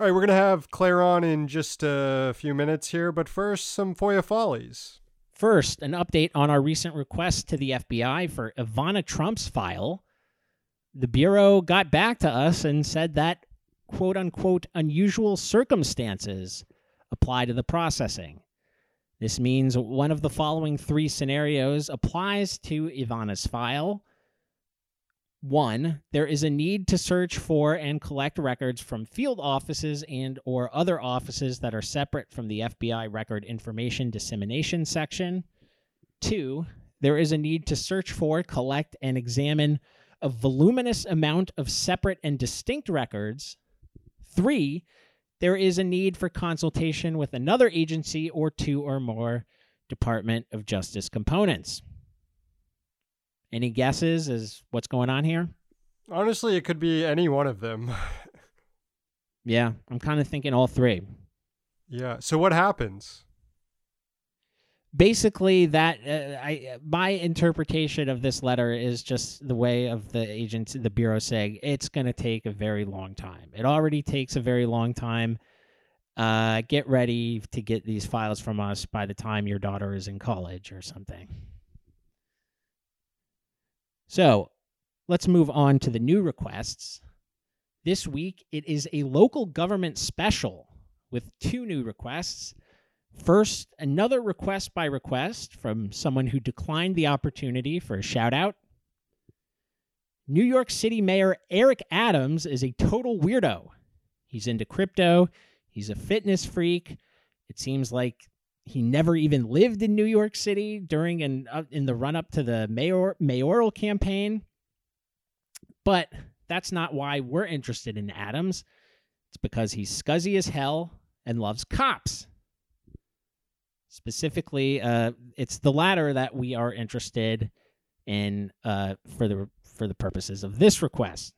All right, we're going to have Claire on in just a few minutes here, but first, some FOIA follies. First, an update on our recent request to the FBI for Ivana Trump's file. The Bureau got back to us and said that quote unquote unusual circumstances apply to the processing. This means one of the following three scenarios applies to Ivana's file. One, there is a need to search for and collect records from field offices and or other offices that are separate from the FBI record information dissemination section. Two, there is a need to search for, collect and examine a voluminous amount of separate and distinct records. Three, there is a need for consultation with another agency or two or more Department of Justice components. Any guesses as what's going on here? Honestly, it could be any one of them. Yeah, I'm kind of thinking all three. yeah. So what happens? Basically, that uh, I my interpretation of this letter is just the way of the agents, the bureau saying it's going to take a very long time. It already takes a very long time. Uh, get ready to get these files from us by the time your daughter is in college or something. So let's move on to the new requests. This week, it is a local government special with two new requests. First, another request by request from someone who declined the opportunity for a shout out. New York City Mayor Eric Adams is a total weirdo. He's into crypto, he's a fitness freak. It seems like he never even lived in New York City during and uh, in the run up to the mayor mayoral campaign. But that's not why we're interested in Adams. It's because he's scuzzy as hell and loves cops. Specifically, uh, it's the latter that we are interested in uh, for the for the purposes of this request.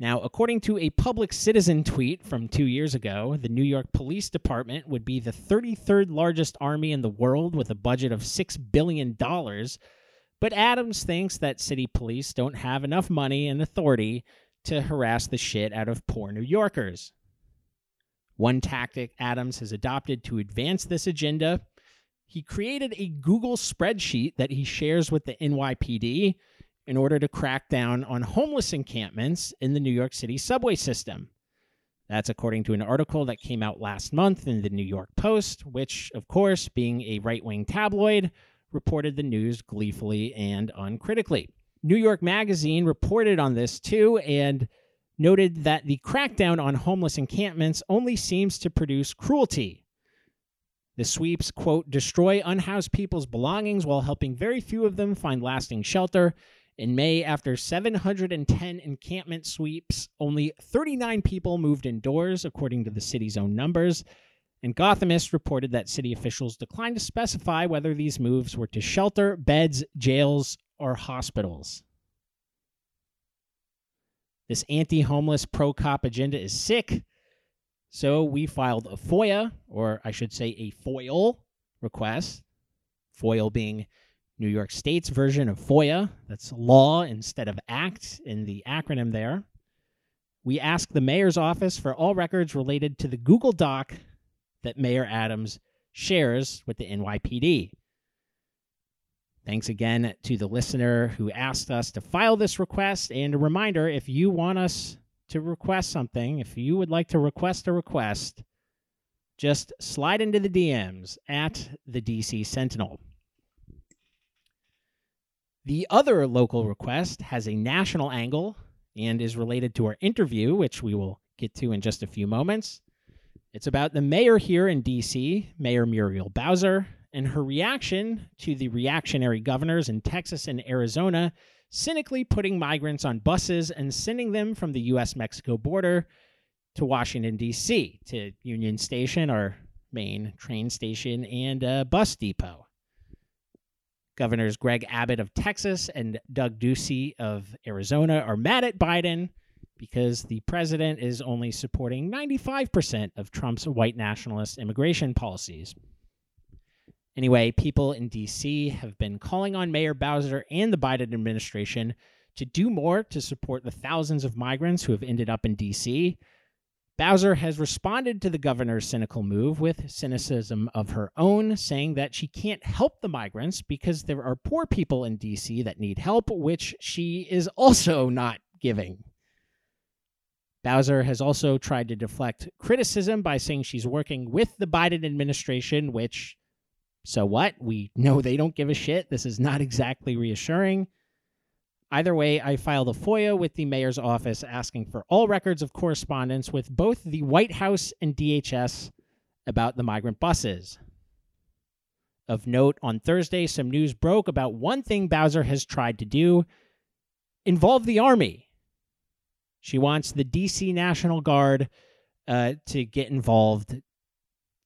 Now, according to a public citizen tweet from two years ago, the New York Police Department would be the 33rd largest army in the world with a budget of $6 billion. But Adams thinks that city police don't have enough money and authority to harass the shit out of poor New Yorkers. One tactic Adams has adopted to advance this agenda he created a Google spreadsheet that he shares with the NYPD in order to crack down on homeless encampments in the New York City subway system. That's according to an article that came out last month in the New York Post, which, of course, being a right wing tabloid, reported the news gleefully and uncritically. New York Magazine reported on this too and noted that the crackdown on homeless encampments only seems to produce cruelty. The sweeps, quote, destroy unhoused people's belongings while helping very few of them find lasting shelter in May, after 710 encampment sweeps, only 39 people moved indoors, according to the city's own numbers. And Gothamist reported that city officials declined to specify whether these moves were to shelter, beds, jails, or hospitals. This anti homeless pro cop agenda is sick. So we filed a FOIA, or I should say a FOIL request. FOIL being New York State's version of FOIA. That's law instead of act in the acronym there. We ask the mayor's office for all records related to the Google Doc that Mayor Adams shares with the NYPD. Thanks again to the listener who asked us to file this request. And a reminder if you want us to request something, if you would like to request a request, just slide into the DMs at the DC Sentinel. The other local request has a national angle and is related to our interview, which we will get to in just a few moments. It's about the mayor here in DC, Mayor Muriel Bowser, and her reaction to the reactionary governors in Texas and Arizona cynically putting migrants on buses and sending them from the US Mexico border to Washington, D.C., to Union Station, our main train station, and a bus depot. Governors Greg Abbott of Texas and Doug Ducey of Arizona are mad at Biden because the president is only supporting 95% of Trump's white nationalist immigration policies. Anyway, people in D.C. have been calling on Mayor Bowser and the Biden administration to do more to support the thousands of migrants who have ended up in D.C. Bowser has responded to the governor's cynical move with cynicism of her own, saying that she can't help the migrants because there are poor people in DC that need help, which she is also not giving. Bowser has also tried to deflect criticism by saying she's working with the Biden administration, which, so what? We know they don't give a shit. This is not exactly reassuring. Either way, I filed a FOIA with the mayor's office asking for all records of correspondence with both the White House and DHS about the migrant buses. Of note, on Thursday, some news broke about one thing Bowser has tried to do involve the Army. She wants the DC National Guard uh, to get involved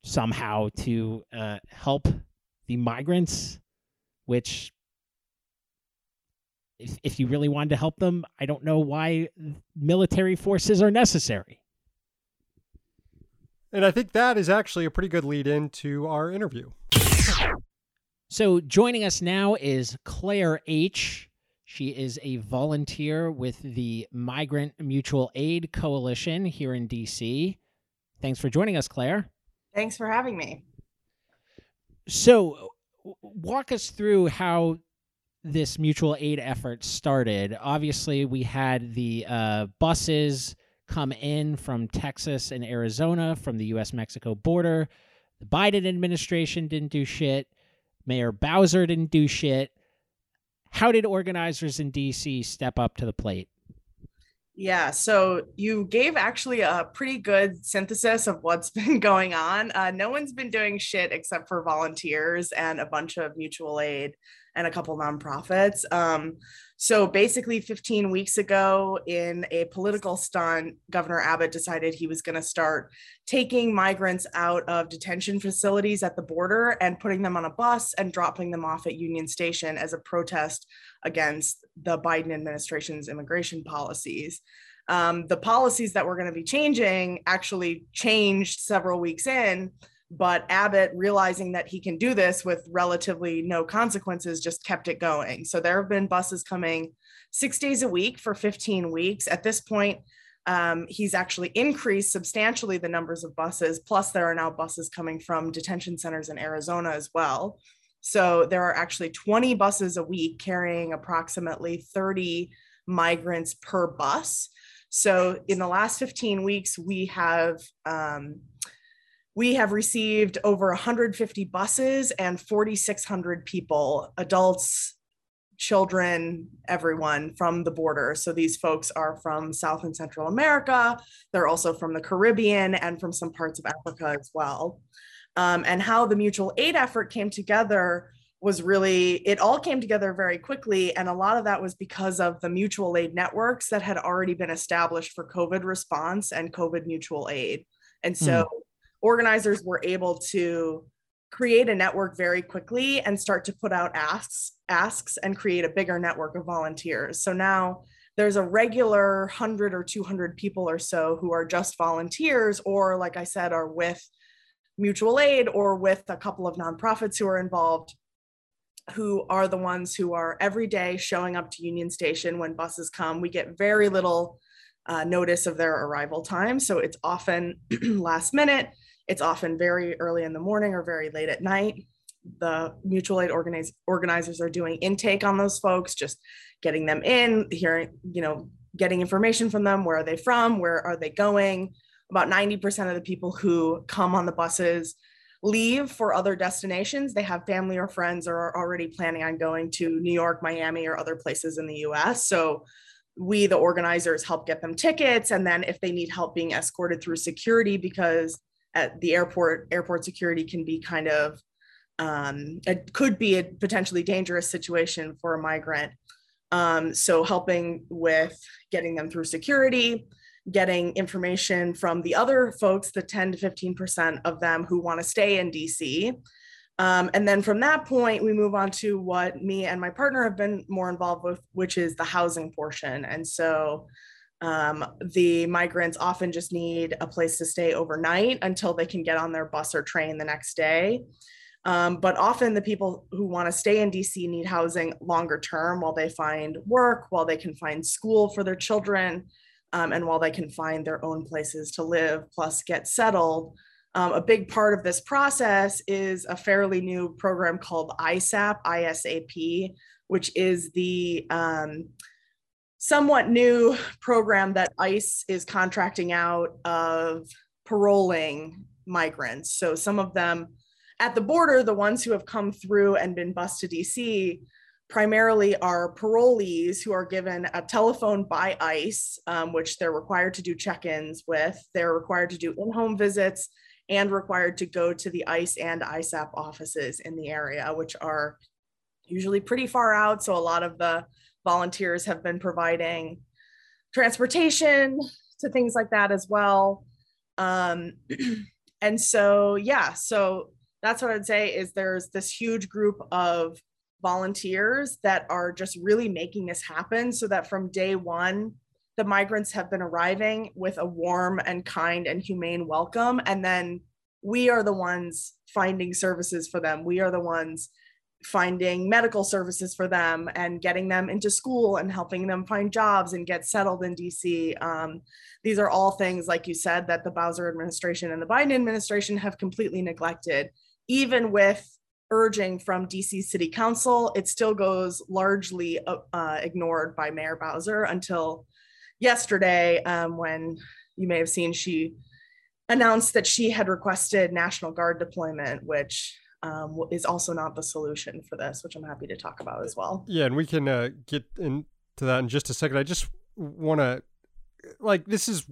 somehow to uh, help the migrants, which if, if you really wanted to help them, I don't know why military forces are necessary. And I think that is actually a pretty good lead in to our interview. So joining us now is Claire H. She is a volunteer with the Migrant Mutual Aid Coalition here in DC. Thanks for joining us, Claire. Thanks for having me. So, walk us through how this mutual aid effort started. Obviously, we had the uh, buses come in from Texas and Arizona from the U.S. Mexico border. The Biden administration didn't do shit. Mayor Bowser didn't do shit. How did organizers in D.C. step up to the plate? Yeah, so you gave actually a pretty good synthesis of what's been going on. Uh, no one's been doing shit except for volunteers and a bunch of mutual aid and a couple nonprofits. Um, so basically, 15 weeks ago, in a political stunt, Governor Abbott decided he was going to start taking migrants out of detention facilities at the border and putting them on a bus and dropping them off at Union Station as a protest against the Biden administration's immigration policies. Um, the policies that we're going to be changing actually changed several weeks in but Abbott, realizing that he can do this with relatively no consequences, just kept it going. So there have been buses coming six days a week for 15 weeks. At this point, um, he's actually increased substantially the numbers of buses. Plus, there are now buses coming from detention centers in Arizona as well. So there are actually 20 buses a week carrying approximately 30 migrants per bus. So in the last 15 weeks, we have um, we have received over 150 buses and 4,600 people, adults, children, everyone from the border. So these folks are from South and Central America. They're also from the Caribbean and from some parts of Africa as well. Um, and how the mutual aid effort came together was really, it all came together very quickly. And a lot of that was because of the mutual aid networks that had already been established for COVID response and COVID mutual aid. And so mm organizers were able to create a network very quickly and start to put out asks asks and create a bigger network of volunteers. So now there's a regular 100 or 200 people or so who are just volunteers or like i said are with mutual aid or with a couple of nonprofits who are involved who are the ones who are every day showing up to union station when buses come. We get very little uh, notice of their arrival time. So it's often last minute it's often very early in the morning or very late at night. The mutual aid organize, organizers are doing intake on those folks, just getting them in, hearing, you know, getting information from them. Where are they from? Where are they going? About 90% of the people who come on the buses leave for other destinations. They have family or friends or are already planning on going to New York, Miami, or other places in the US. So we, the organizers, help get them tickets. And then if they need help being escorted through security because at the airport, airport security can be kind of, um, it could be a potentially dangerous situation for a migrant. Um, so helping with getting them through security, getting information from the other folks, the 10 to 15% of them who want to stay in DC. Um, and then from that point, we move on to what me and my partner have been more involved with, which is the housing portion. And so um, the migrants often just need a place to stay overnight until they can get on their bus or train the next day. Um, but often the people who want to stay in DC need housing longer term while they find work, while they can find school for their children. um, and while they can find their own places to live plus get settled. Um, a big part of this process is a fairly new program called ISAP, ISAP, which is the um, somewhat new program that ICE is contracting out of paroling migrants. So some of them at the border, the ones who have come through and been bused to DC, primarily are parolees who are given a telephone by ICE, um, which they're required to do check ins with. They're required to do in home visits and required to go to the ICE and ISAP offices in the area, which are usually pretty far out. So a lot of the volunteers have been providing transportation to things like that as well. Um, and so, yeah, so that's what I'd say is there's this huge group of volunteers that are just really making this happen so that from day one, the migrants have been arriving with a warm and kind and humane welcome. And then we are the ones finding services for them. We are the ones finding medical services for them and getting them into school and helping them find jobs and get settled in DC. Um, these are all things, like you said, that the Bowser administration and the Biden administration have completely neglected. Even with urging from DC City Council, it still goes largely uh, ignored by Mayor Bowser until yesterday, um, when you may have seen she announced that she had requested National Guard deployment, which um, is also not the solution for this, which I'm happy to talk about as well. Yeah, and we can uh, get into that in just a second. I just want to, like, this is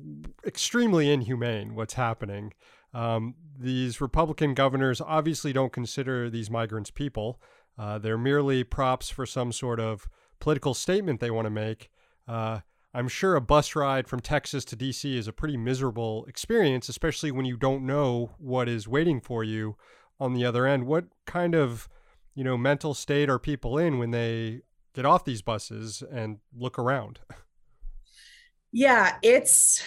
extremely inhumane what's happening. Um, these Republican governors obviously don't consider these migrants people. Uh, they're merely props for some sort of political statement they want to make. Uh, I'm sure a bus ride from Texas to DC is a pretty miserable experience, especially when you don't know what is waiting for you on the other end. What kind of, you know, mental state are people in when they get off these buses and look around? Yeah, it's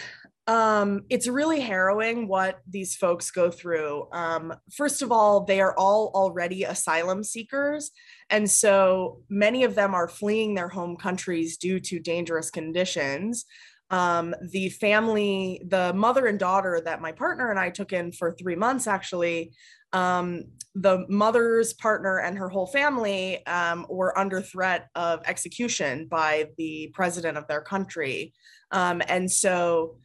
um it's really harrowing what these folks go through um first of all they are all already asylum seekers and so many of them are fleeing their home countries due to dangerous conditions um the family the mother and daughter that my partner and i took in for three months actually um, the mother's partner and her whole family um, were under threat of execution by the president of their country. Um, and so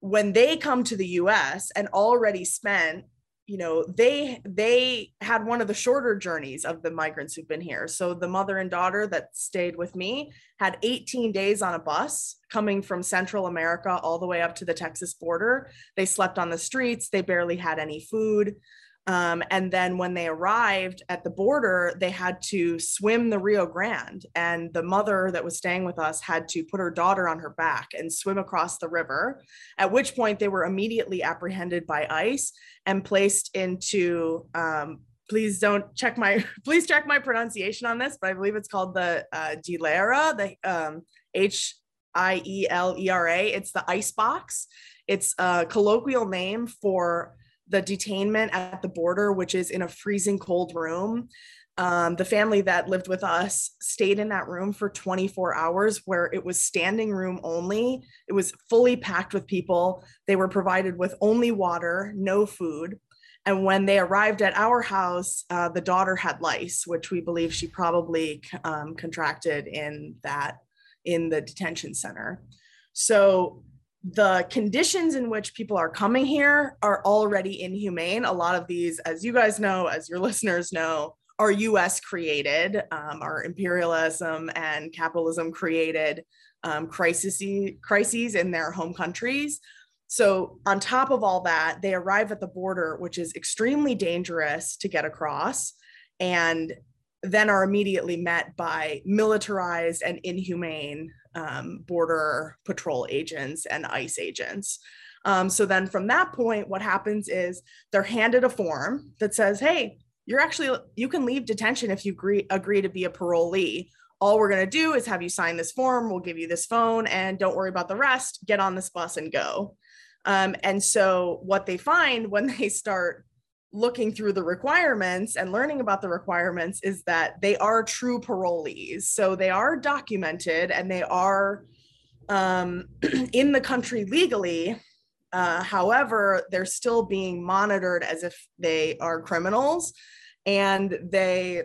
when they come to the US and already spent you know they they had one of the shorter journeys of the migrants who've been here. So the mother and daughter that stayed with me had 18 days on a bus coming from central america all the way up to the texas border. They slept on the streets. They barely had any food um, and then when they arrived at the border, they had to swim the Rio Grande. And the mother that was staying with us had to put her daughter on her back and swim across the river, at which point they were immediately apprehended by ICE and placed into. Um, please don't check my please check my pronunciation on this, but I believe it's called the uh, Hielera, the um, H I E L E R A. It's the ice box. It's a colloquial name for the detainment at the border, which is in a freezing cold room. Um, the family that lived with us stayed in that room for 24 hours where it was standing room only. It was fully packed with people. They were provided with only water, no food. And when they arrived at our house, uh, the daughter had lice, which we believe she probably um, contracted in that in the detention center. So the conditions in which people are coming here are already inhumane. A lot of these, as you guys know, as your listeners know, are US created, um, are imperialism and capitalism created um, crises, crises in their home countries. So, on top of all that, they arrive at the border, which is extremely dangerous to get across. And then are immediately met by militarized and inhumane um, border patrol agents and ICE agents. Um, so then from that point, what happens is they're handed a form that says, hey, you're actually, you can leave detention if you agree, agree to be a parolee. All we're going to do is have you sign this form. We'll give you this phone and don't worry about the rest. Get on this bus and go. Um, and so what they find when they start looking through the requirements and learning about the requirements is that they are true parolees. So they are documented and they are um, in the country legally. Uh, however, they're still being monitored as if they are criminals and they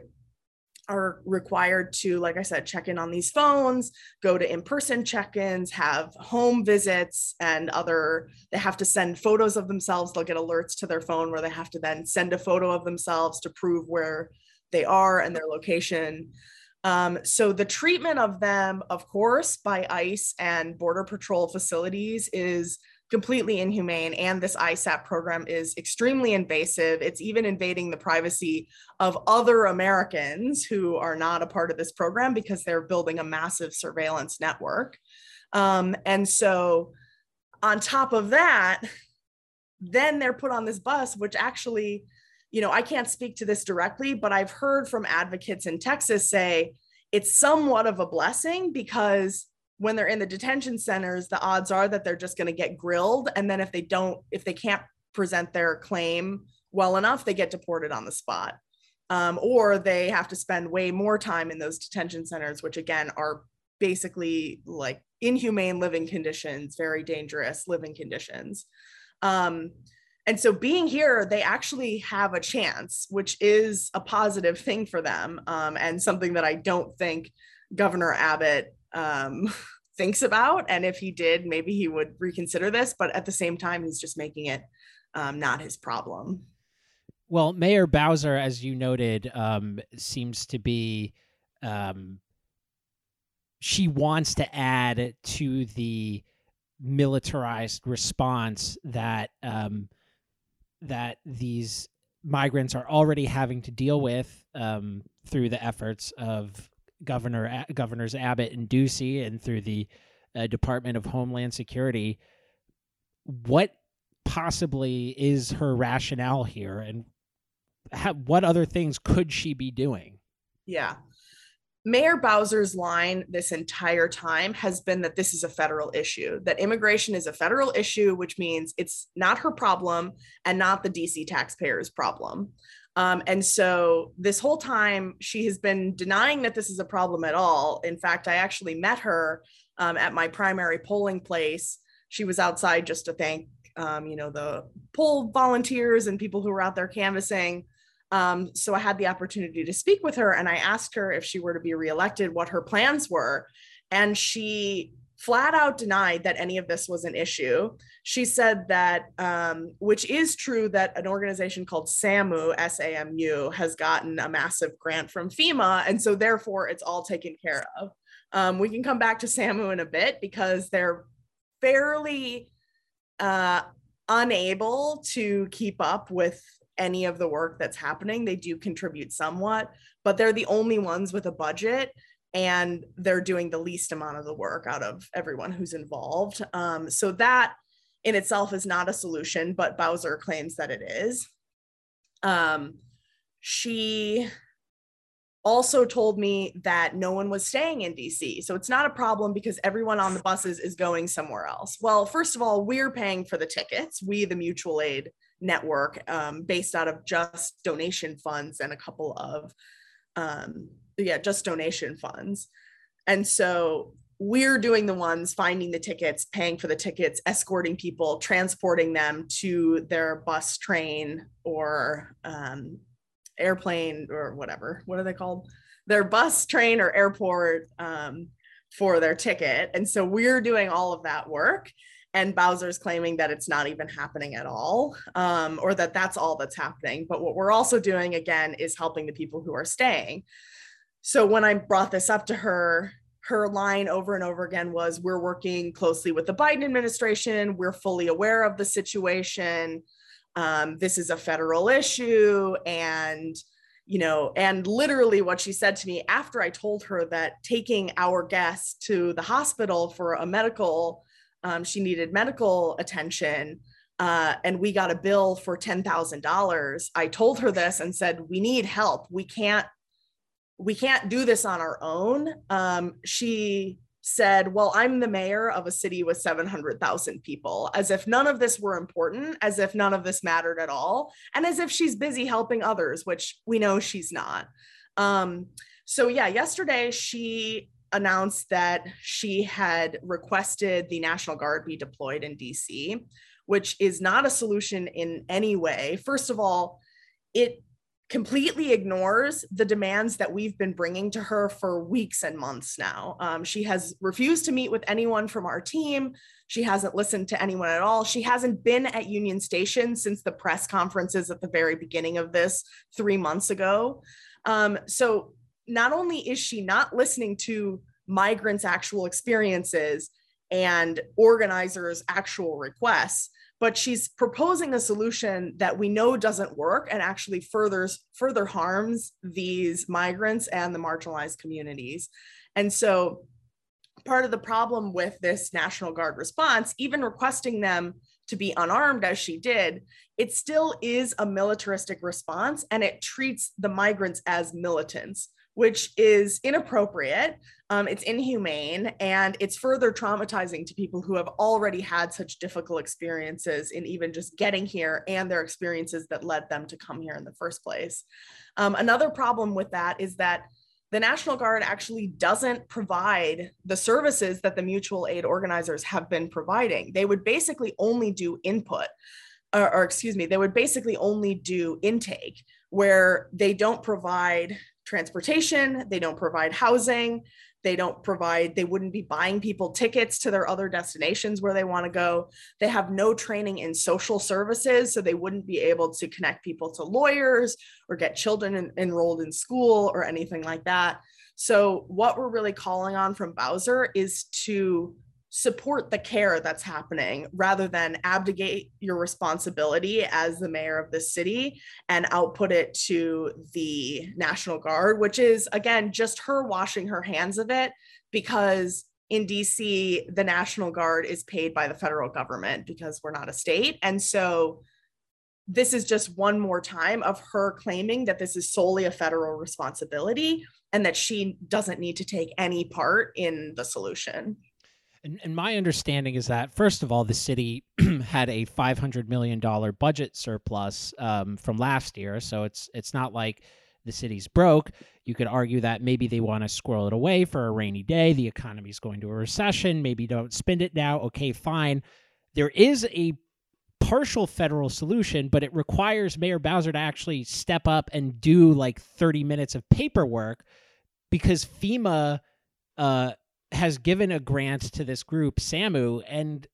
are required to, like I said, check in on these phones, go to in person check ins, have home visits, and other, they have to send photos of themselves. They'll get alerts to their phone where they have to then send a photo of themselves to prove where they are and their location. Um, so the treatment of them, of course, by ICE and Border Patrol facilities is completely inhumane. And this ISAP program is extremely invasive. It's even invading the privacy of other Americans who are not a part of this program because they're building a massive surveillance network. Um, and so, on top of that, then they're put on this bus, which actually you know, I can't speak to this directly, but I've heard from advocates in Texas say it's somewhat of a blessing because when they're in the detention centers, the odds are that they're just going to get grilled. And then if they don't, if they can't present their claim well enough, they get deported on the spot. Um, or they have to spend way more time in those detention centers, which again are basically like inhumane living conditions, very dangerous living conditions. Um, and so being here, they actually have a chance, which is a positive thing for them um, and something that I don't think Governor Abbott um, thinks about. And if he did, maybe he would reconsider this. But at the same time, he's just making it um, not his problem. Well, Mayor Bowser, as you noted, um, seems to be. Um, she wants to add to the militarized response that um, that these migrants are already having to deal with um, through the efforts of Governor Governors Abbott and Ducey, and through the uh, Department of Homeland Security. What possibly is her rationale here, and ha- what other things could she be doing? Yeah. Mayor Bowser's line this entire time has been that this is a federal issue, that immigration is a federal issue, which means it's not her problem and not the DC taxpayers' problem. Um, and so this whole time, she has been denying that this is a problem at all. In fact, I actually met her um, at my primary polling place. She was outside just to thank, um, you know, the poll volunteers and people who were out there canvassing. Um, so I had the opportunity to speak with her and I asked her if she were to be reelected, what her plans were. And she flat out denied that any of this was an issue. She said that, um, which is true, that an organization called SAMU, S A M U, has gotten a massive grant from FEMA. And so therefore it's all taken care of. Um, we can come back to SAMU in a bit because they're fairly uh, unable to keep up with any of the work that's happening. They do contribute somewhat, but they're the only ones with a budget and they're doing the least amount of the work out of everyone who's involved. Um, so that in itself is not a solution, but Bowser claims that it is. Um, she also told me that no one was staying in DC. So it's not a problem because everyone on the buses is going somewhere else. Well, first of all, we're paying for the tickets, we, the mutual aid network, um, based out of just donation funds and a couple of, um, yeah, just donation funds. And so we're doing the ones finding the tickets, paying for the tickets, escorting people, transporting them to their bus, train, or um, airplane or whatever. What are they called? Their bus, train, or airport um, for their ticket. And so we're doing all of that work. And Bowser's claiming that it's not even happening at all, um, or that that's all that's happening. But what we're also doing again is helping the people who are staying. So when I brought this up to her, her line over and over again was We're working closely with the Biden administration. We're fully aware of the situation. Um, this is a federal issue. And you know and literally what she said to me after i told her that taking our guest to the hospital for a medical um, she needed medical attention uh, and we got a bill for $10000 i told her this and said we need help. We can't we can't do this on our own um, she said, Well, I'm the mayor of a city with 700,000 people, as if none of this were important, as if none of this mattered at all, and as if she's busy helping others, which we know she's not. Um, so, yeah, yesterday she announced that she had requested the National Guard be deployed in DC, which is not a solution in any way. First of all, it completely ignores the demands that we've been bringing to her for weeks and months now. Um, she has refused to meet with anyone from our team. She hasn't listened to anyone at all. She hasn't been at Union Station since the press conferences at the very beginning of this three months ago. Um, so not only is she not listening to migrants' actual experiences and organizers' actual requests, but she's proposing a solution that we know doesn't work and actually furthers further harms these migrants and the marginalized communities. And so part of the problem with this national guard response even requesting them to be unarmed as she did it still is a militaristic response and it treats the migrants as militants which is inappropriate. Um, it's inhumane and it's further traumatizing to people who have already had such difficult experiences in even just getting here and their experiences that led them to come here in the first place. Um, another problem with that is that the National Guard actually doesn't provide the services that the mutual aid organizers have been providing. They would basically only do input, or, or excuse me, they would basically only do intake, where they don't provide transportation, they don't provide housing, they don't provide, they wouldn't be buying people tickets to their other destinations where they want to go. They have no training in social services, so they wouldn't be able to connect people to lawyers or get children en- enrolled in school or anything like that. So, what we're really calling on from Bowser is to support the care that's happening rather than abdicate your responsibility as the mayor of the city and output it to the National Guard, which is, again, just her washing her hands of it because in DC, the National Guard is paid by the federal government because we're not a state. And so this is just one more time of her claiming that this is solely a federal responsibility and that she doesn't need to take any part in the solution. And, and my understanding is that first of all, the city had a five hundred million dollar budget surplus um, from last year, so it's it's not like the city's broke. You could argue that maybe they want to squirrel it away for a rainy day. The economy's going to a recession. Maybe don't spend it now. Okay, fine. There is a partial federal solution, but it requires Mayor Bowser to actually step up and do like 30 minutes of paperwork because FEMA uh, has given a grant to this group, SAMU, and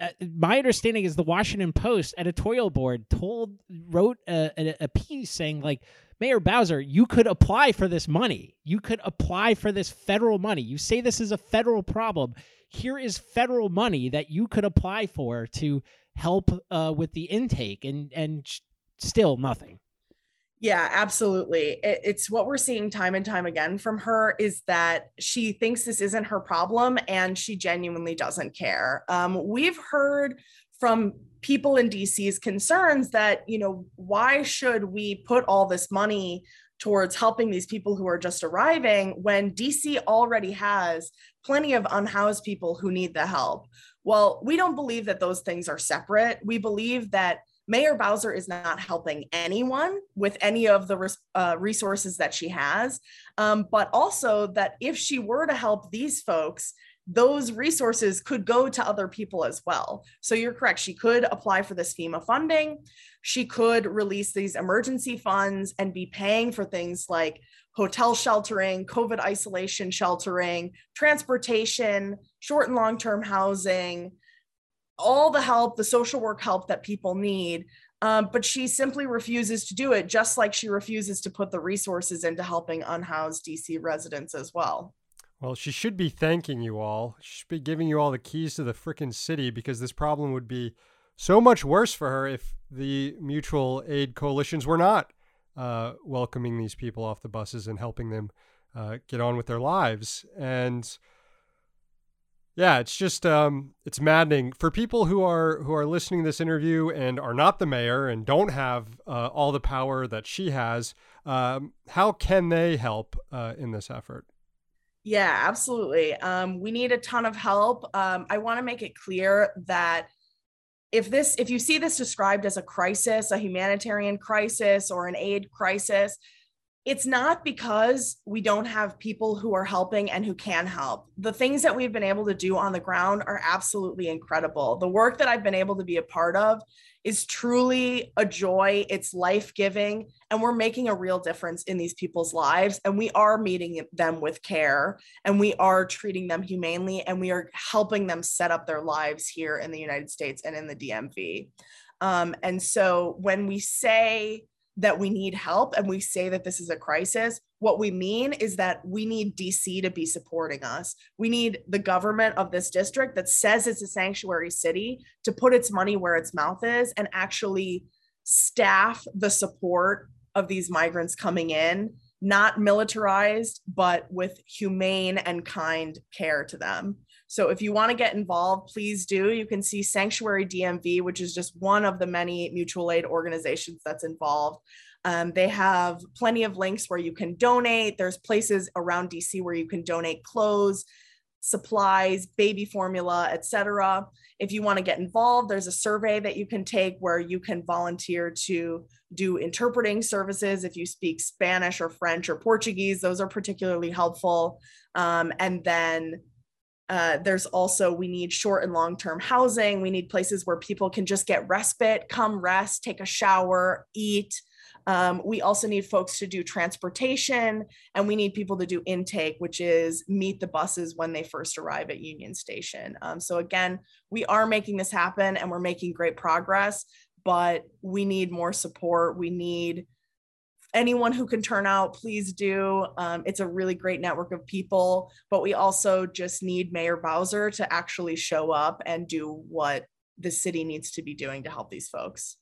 uh, my understanding is the Washington Post editorial board told wrote a, a, a, piece saying like Mayor Bowser, you could apply for this money. You could apply for this federal money. You say this is a federal problem. Here is federal money that you could apply for to help uh, with the intake, and and still nothing. Yeah, absolutely. It, it's what we're seeing time and time again from her is that she thinks this isn't her problem and she genuinely doesn't care. Um, we've heard from people in DC's concerns that, you know, why should we put all this money towards helping these people who are just arriving when DC already has plenty of unhoused people who need the help? Well, we don't believe that those things are separate. We believe that Mayor Bowser is not helping anyone with any of the uh, resources that she has, um, but also that if she were to help these folks, those resources could go to other people as well. So you're correct. She could apply for this FEMA funding. She could release these emergency funds and be paying for things like hotel sheltering, COVID isolation sheltering, transportation, short and long term housing, all the help, the social work help that people need. Um, but she simply refuses to do it, just like she refuses to put the resources into helping unhoused DC residents as well. Well, she should be thanking you all. She should be giving you all the keys to the frickin' city because this problem would be so much worse for her if the mutual aid coalitions were not uh, welcoming these people off the buses and helping them uh, get on with their lives. And yeah, it's just um, it's maddening for people who are who are listening to this interview and are not the mayor and don't have uh, all the power that she has. Um, how can they help uh, in this effort? Yeah, absolutely. Um, we need a ton of help. Um, I want to make it clear that if this if you see this described as a crisis, a humanitarian crisis or an aid crisis, it's not because we don't have people who are helping and who can help. The things that we've been able to do on the ground are absolutely incredible. The work that I've been able to be a part of is truly a joy. It's life giving, and we're making a real difference in these people's lives. And we are meeting them with care, and we are treating them humanely, and we are helping them set up their lives here in the United States and in the DMV. Um, and so when we say, that we need help and we say that this is a crisis, what we mean is that we need DC to be supporting us. We need the government of this district that says it's a sanctuary city to put its money where its mouth is and actually staff the support of these migrants coming in, not militarized, but with humane and kind care to them. So if you want to get involved, please do. You can see Sanctuary DMV, which is just one of the many mutual aid organizations that's involved. Um, they have plenty of links where you can donate. There's places around DC where you can donate clothes, supplies, baby formula, etc. If you want to get involved, there's a survey that you can take where you can volunteer to do interpreting services. If you speak Spanish or French or Portuguese, those are particularly helpful. Um, and then uh, there's also we need short and long term housing. We need places where people can just get respite, come rest, take a shower, eat. Um, we also need folks to do transportation, and we need people to do intake, which is meet the buses when they first arrive at Union Station. Um, so, again, we are making this happen and we're making great progress, but we need more support. We need anyone who can turn out, please do. Um, it's a really great network of people, but we also just need Mayor Bowser to actually show up and do what the city needs to be doing to help these folks.